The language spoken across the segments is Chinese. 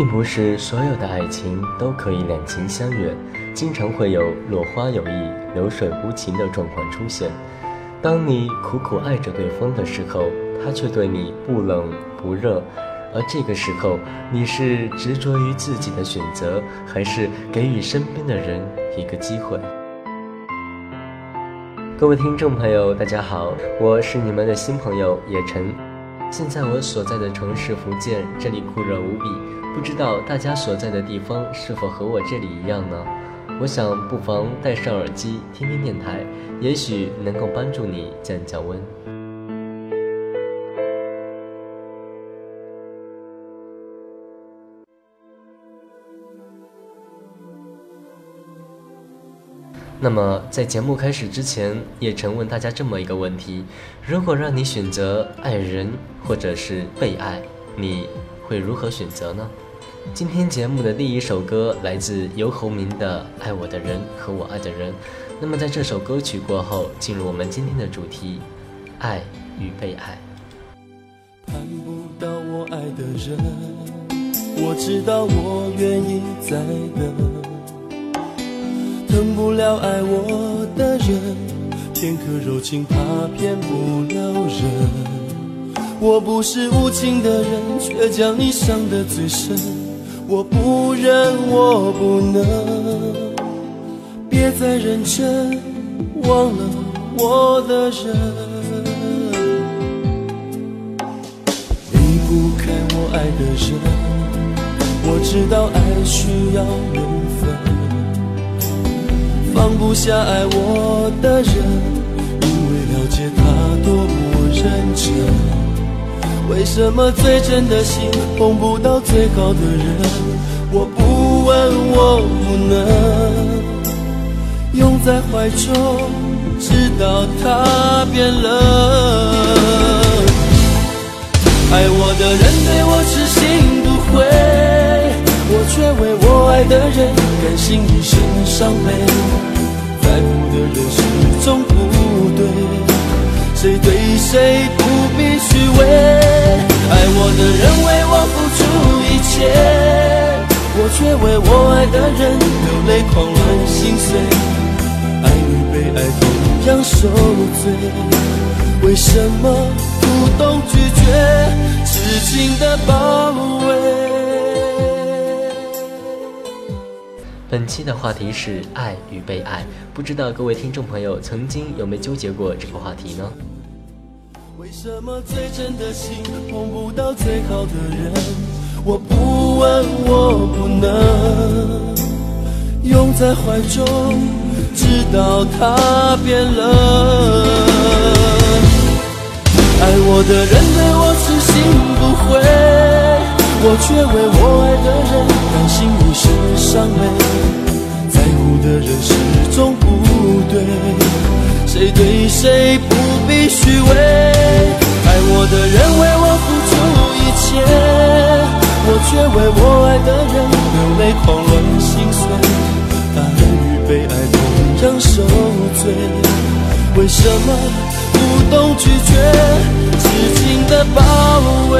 并不是所有的爱情都可以两情相悦，经常会有落花有意、流水无情的状况出现。当你苦苦爱着对方的时候，他却对你不冷不热，而这个时候，你是执着于自己的选择，还是给予身边的人一个机会？各位听众朋友，大家好，我是你们的新朋友叶晨。现在我所在的城市福建，这里酷热无比，不知道大家所在的地方是否和我这里一样呢？我想不妨戴上耳机听听电台，也许能够帮助你降降温。那么，在节目开始之前，叶晨问大家这么一个问题：如果让你选择爱人或者是被爱，你会如何选择呢？今天节目的第一首歌来自游鸿明的《爱我的人和我爱的人》。那么，在这首歌曲过后，进入我们今天的主题：爱与被爱。盼不到我爱的人，我知道我愿意再等。疼不了爱我的人，片刻柔情怕骗不了人。我不是无情的人，却将你伤得最深。我不忍，我不能，别再认真，忘了我的人。离不开我爱的人，我知道爱需要缘。放不下爱我的人，因为了解他多么认真。为什么最真的心碰不到最好的人？我不问，我不能拥在怀中，直到他变冷。爱我的人对我痴心不悔，我却为我爱的人甘心一生伤悲。在乎的人始终不对，谁对谁不必虚伪。爱我的人为我付出一切，我却为我爱的人流泪狂乱心碎。爱与被爱同样受罪，为什么不懂拒绝痴情的包围？本期的话题是爱与被爱，不知道各位听众朋友曾经有没有纠结过这个话题呢？为什么最真的心碰不到最好的人？我不问，我不能拥在怀中，直到他变冷。爱我的人对我痴心不悔。我却为我爱的人甘心一世伤悲，在乎的人始终不对，谁对谁不必虚伪。爱我的人为我付出一切，我却为我爱的人流泪狂乱心碎。爱与被爱同样受罪，为什么不懂拒绝痴情的包围？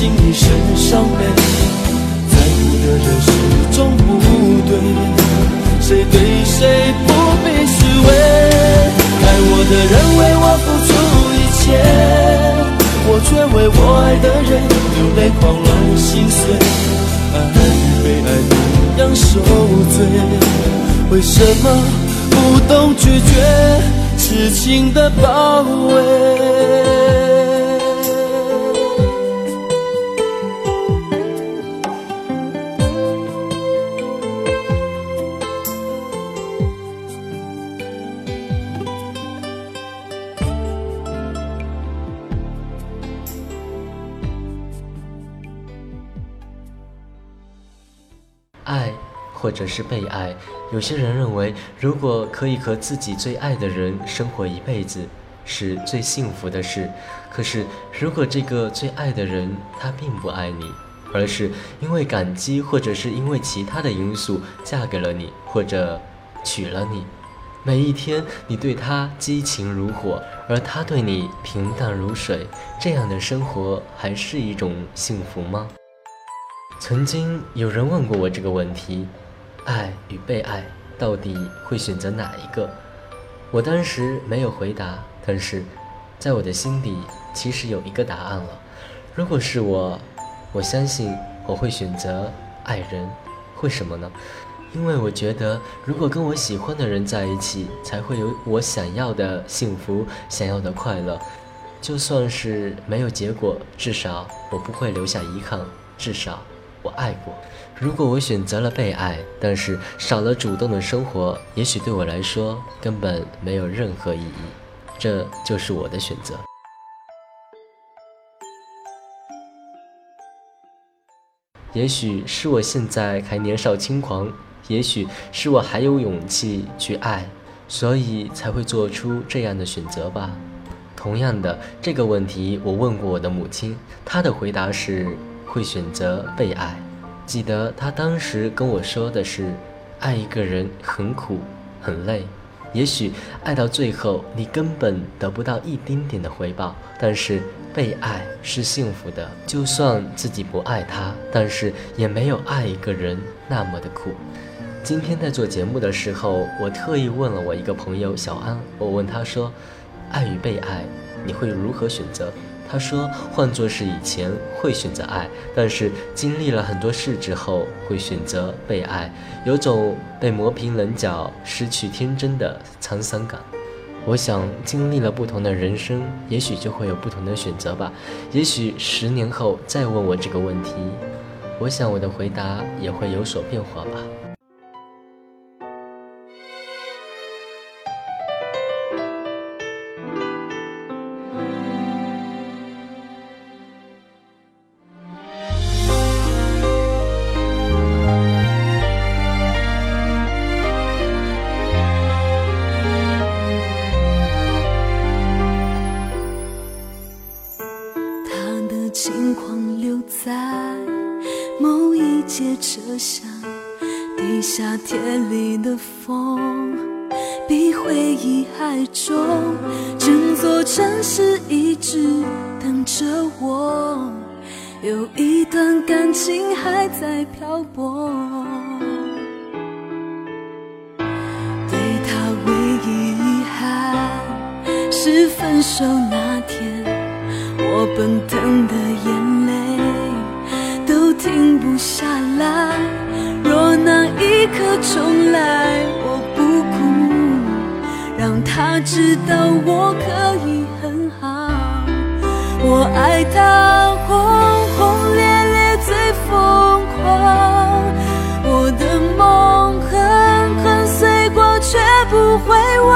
心一生伤悲。在乎的人始终不对，谁对谁不必虚伪。爱我的人为我付出一切，我却为我爱的人流泪狂乱心碎。爱与被爱同样受罪，为什么？不懂拒绝痴情的包围。爱或者是被爱，有些人认为，如果可以和自己最爱的人生活一辈子，是最幸福的事。可是，如果这个最爱的人他并不爱你，而是因为感激，或者是因为其他的因素嫁给了你，或者娶了你，每一天你对他激情如火，而他对你平淡如水，这样的生活还是一种幸福吗？曾经有人问过我这个问题：爱与被爱，到底会选择哪一个？我当时没有回答，但是在我的心底其实有一个答案了。如果是我，我相信我会选择爱人。为什么呢？因为我觉得，如果跟我喜欢的人在一起，才会有我想要的幸福，想要的快乐。就算是没有结果，至少我不会留下遗憾。至少我爱过。如果我选择了被爱，但是少了主动的生活，也许对我来说根本没有任何意义。这就是我的选择。也许是我现在还年少轻狂。也许是我还有勇气去爱，所以才会做出这样的选择吧。同样的这个问题，我问过我的母亲，她的回答是会选择被爱。记得他当时跟我说的是，爱一个人很苦很累。也许爱到最后，你根本得不到一丁点的回报，但是被爱是幸福的。就算自己不爱他，但是也没有爱一个人那么的苦。今天在做节目的时候，我特意问了我一个朋友小安，我问他说：“爱与被爱，你会如何选择？”他说：“换作是以前会选择爱，但是经历了很多事之后会选择被爱，有种被磨平棱角、失去天真的沧桑感。”我想，经历了不同的人生，也许就会有不同的选择吧。也许十年后再问我这个问题，我想我的回答也会有所变化吧。在漂泊。对他唯一遗憾是分手那天，我奔腾的眼泪都停不下来。若那一刻重来，我不哭，让他知道我可以很好。我爱他轰轰烈烈最疯狂，我的梦狠狠碎过却不会忘。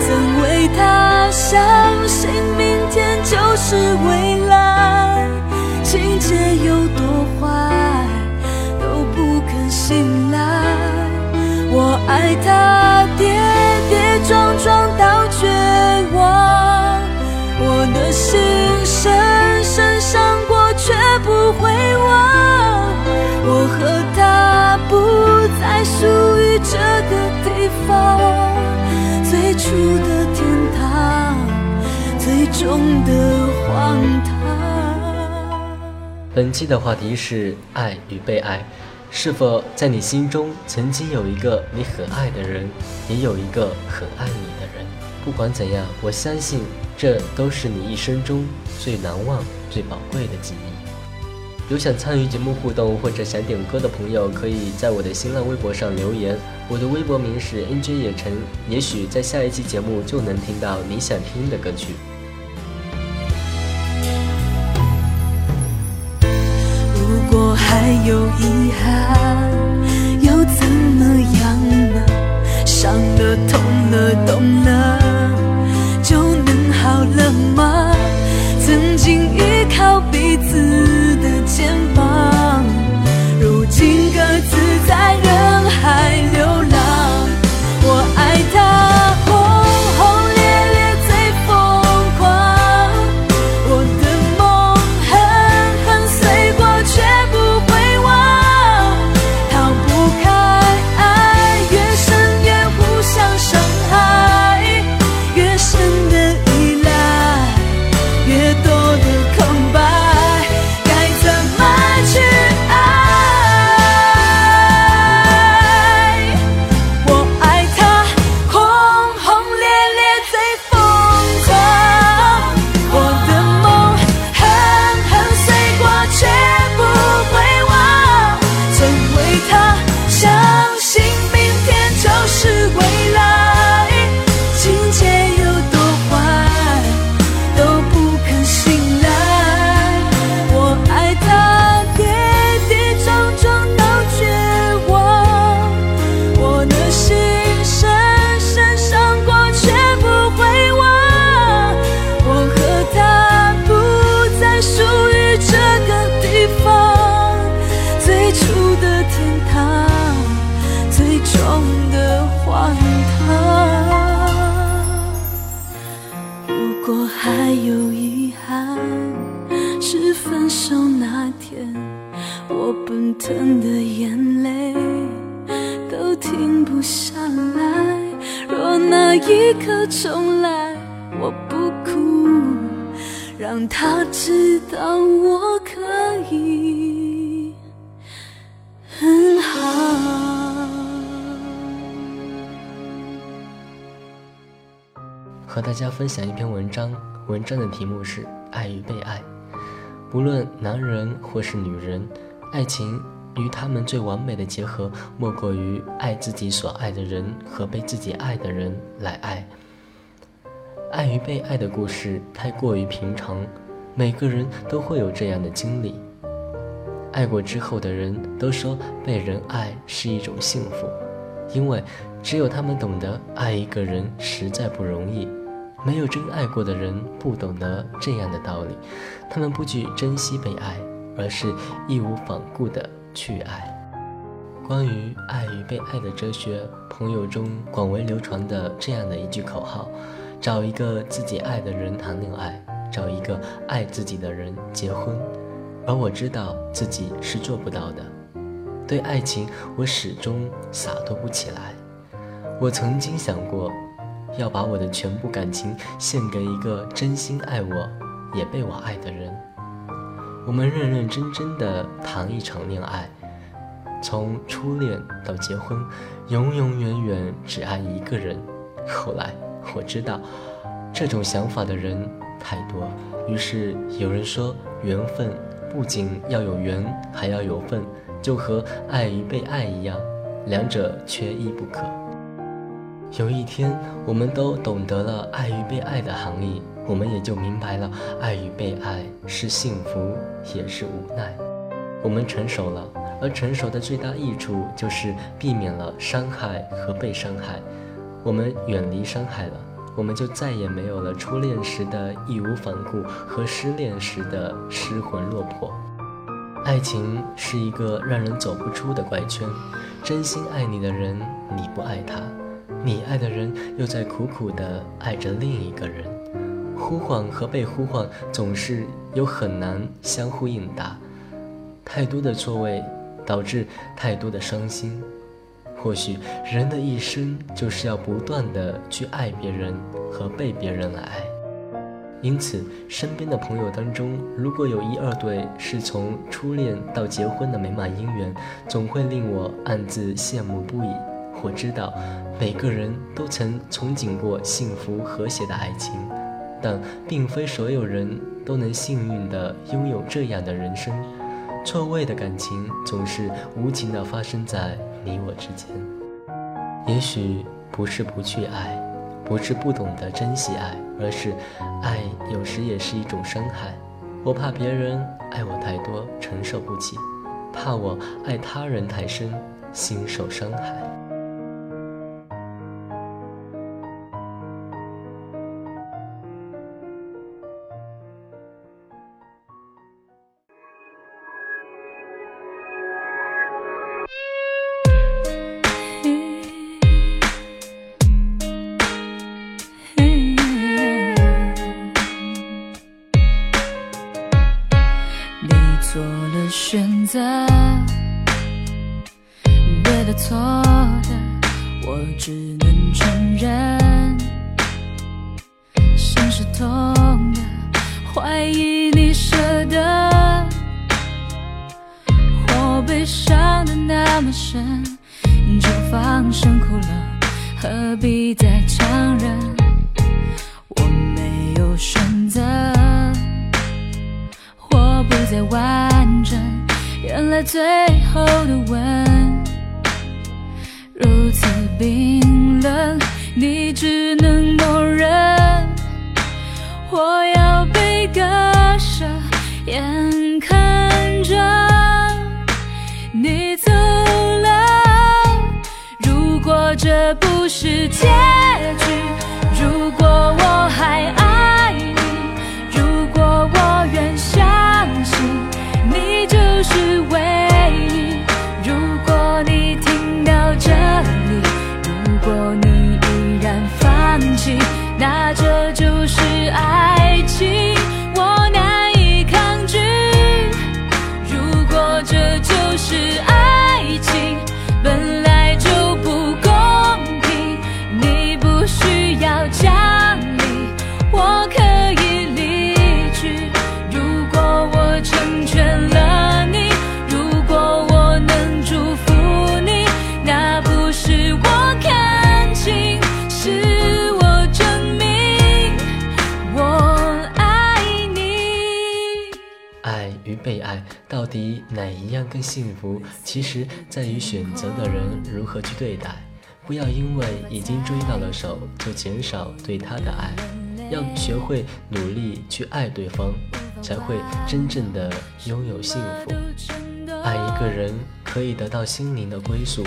曾为他相信明天就是未来，情节有多坏都不肯？醒来，我爱他属于这个地方，最初的天堂，最终的荒唐。本期的话题是爱与被爱。是否在你心中曾经有一个你很爱的人，也有一个很爱你的人？不管怎样，我相信这都是你一生中最难忘、最宝贵的记忆。有想参与节目互动或者想点歌的朋友，可以在我的新浪微博上留言。我的微博名是 NJ 野城，也许在下一期节目就能听到你想听的歌曲。如果还有遗憾，又怎么样呢？伤了、痛了、懂了，手那天，我奔腾的眼泪都停不下来。若那一刻重来，我不哭，让他知道我可以很好。和大家分享一篇文章，文章的题目是《爱与被爱》。不论男人或是女人，爱情与他们最完美的结合，莫过于爱自己所爱的人和被自己爱的人来爱。爱与被爱的故事太过于平常，每个人都会有这样的经历。爱过之后的人都说，被人爱是一种幸福，因为只有他们懂得爱一个人实在不容易。没有真爱过的人不懂得这样的道理，他们不去珍惜被爱，而是义无反顾的去爱。关于爱与被爱的哲学，朋友中广为流传的这样的一句口号：找一个自己爱的人谈恋爱，找一个爱自己的人结婚。而我知道自己是做不到的，对爱情我始终洒脱不起来。我曾经想过。要把我的全部感情献给一个真心爱我，也被我爱的人。我们认认真真的谈一场恋爱，从初恋到结婚，永永远远只爱一个人。后来我知道，这种想法的人太多。于是有人说，缘分不仅要有缘，还要有份，就和爱与被爱一样，两者缺一不可。有一天，我们都懂得了爱与被爱的含义，我们也就明白了爱与被爱是幸福，也是无奈。我们成熟了，而成熟的最大益处就是避免了伤害和被伤害。我们远离伤害了，我们就再也没有了初恋时的义无反顾和失恋时的失魂落魄。爱情是一个让人走不出的怪圈，真心爱你的人，你不爱他。你爱的人又在苦苦地爱着另一个人，呼唤和被呼唤总是有很难相互应答，太多的错位导致太多的伤心。或许人的一生就是要不断地去爱别人和被别人来爱。因此，身边的朋友当中，如果有一二对是从初恋到结婚的美满姻缘，总会令我暗自羡慕不已。我知道，每个人都曾憧憬过幸福和谐的爱情，但并非所有人都能幸运地拥有这样的人生。错位的感情总是无情地发生在你我之间。也许不是不去爱，不是不懂得珍惜爱，而是爱有时也是一种伤害。我怕别人爱我太多，承受不起；怕我爱他人太深，心受伤害。是痛的，怀疑你舍得。我被伤的那么深，就放声哭了，何必再强忍？我没有选择，我不再完整。原来最后的吻。如此冰冷，你只能默认。我要被割舍，眼看着你走了。如果这不是结局，被爱，到底哪一样更幸福？其实在于选择的人如何去对待。不要因为已经追到了手，就减少对他的爱。要学会努力去爱对方，才会真正的拥有幸福。爱一个人可以得到心灵的归宿，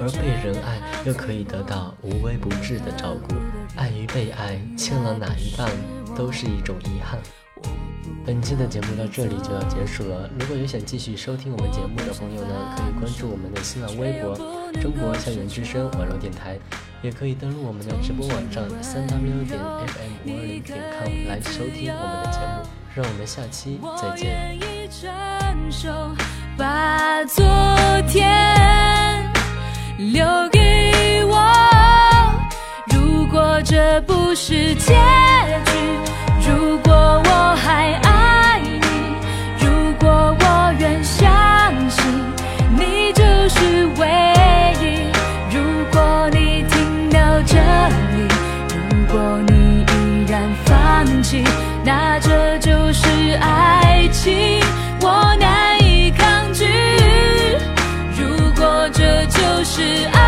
而被人爱又可以得到无微不至的照顾。爱与被爱，欠了哪一半都是一种遗憾。本期的节目到这里就要结束了。如果有想继续收听我们节目的朋友呢，可以关注我们的新浪微博“中国校园之声网络电台”，也可以登录我们的直播网站三 w 点 fm 五二零点 com 来收听我们的节目。让我们下期再见。把昨天留给我，如果这不是是爱。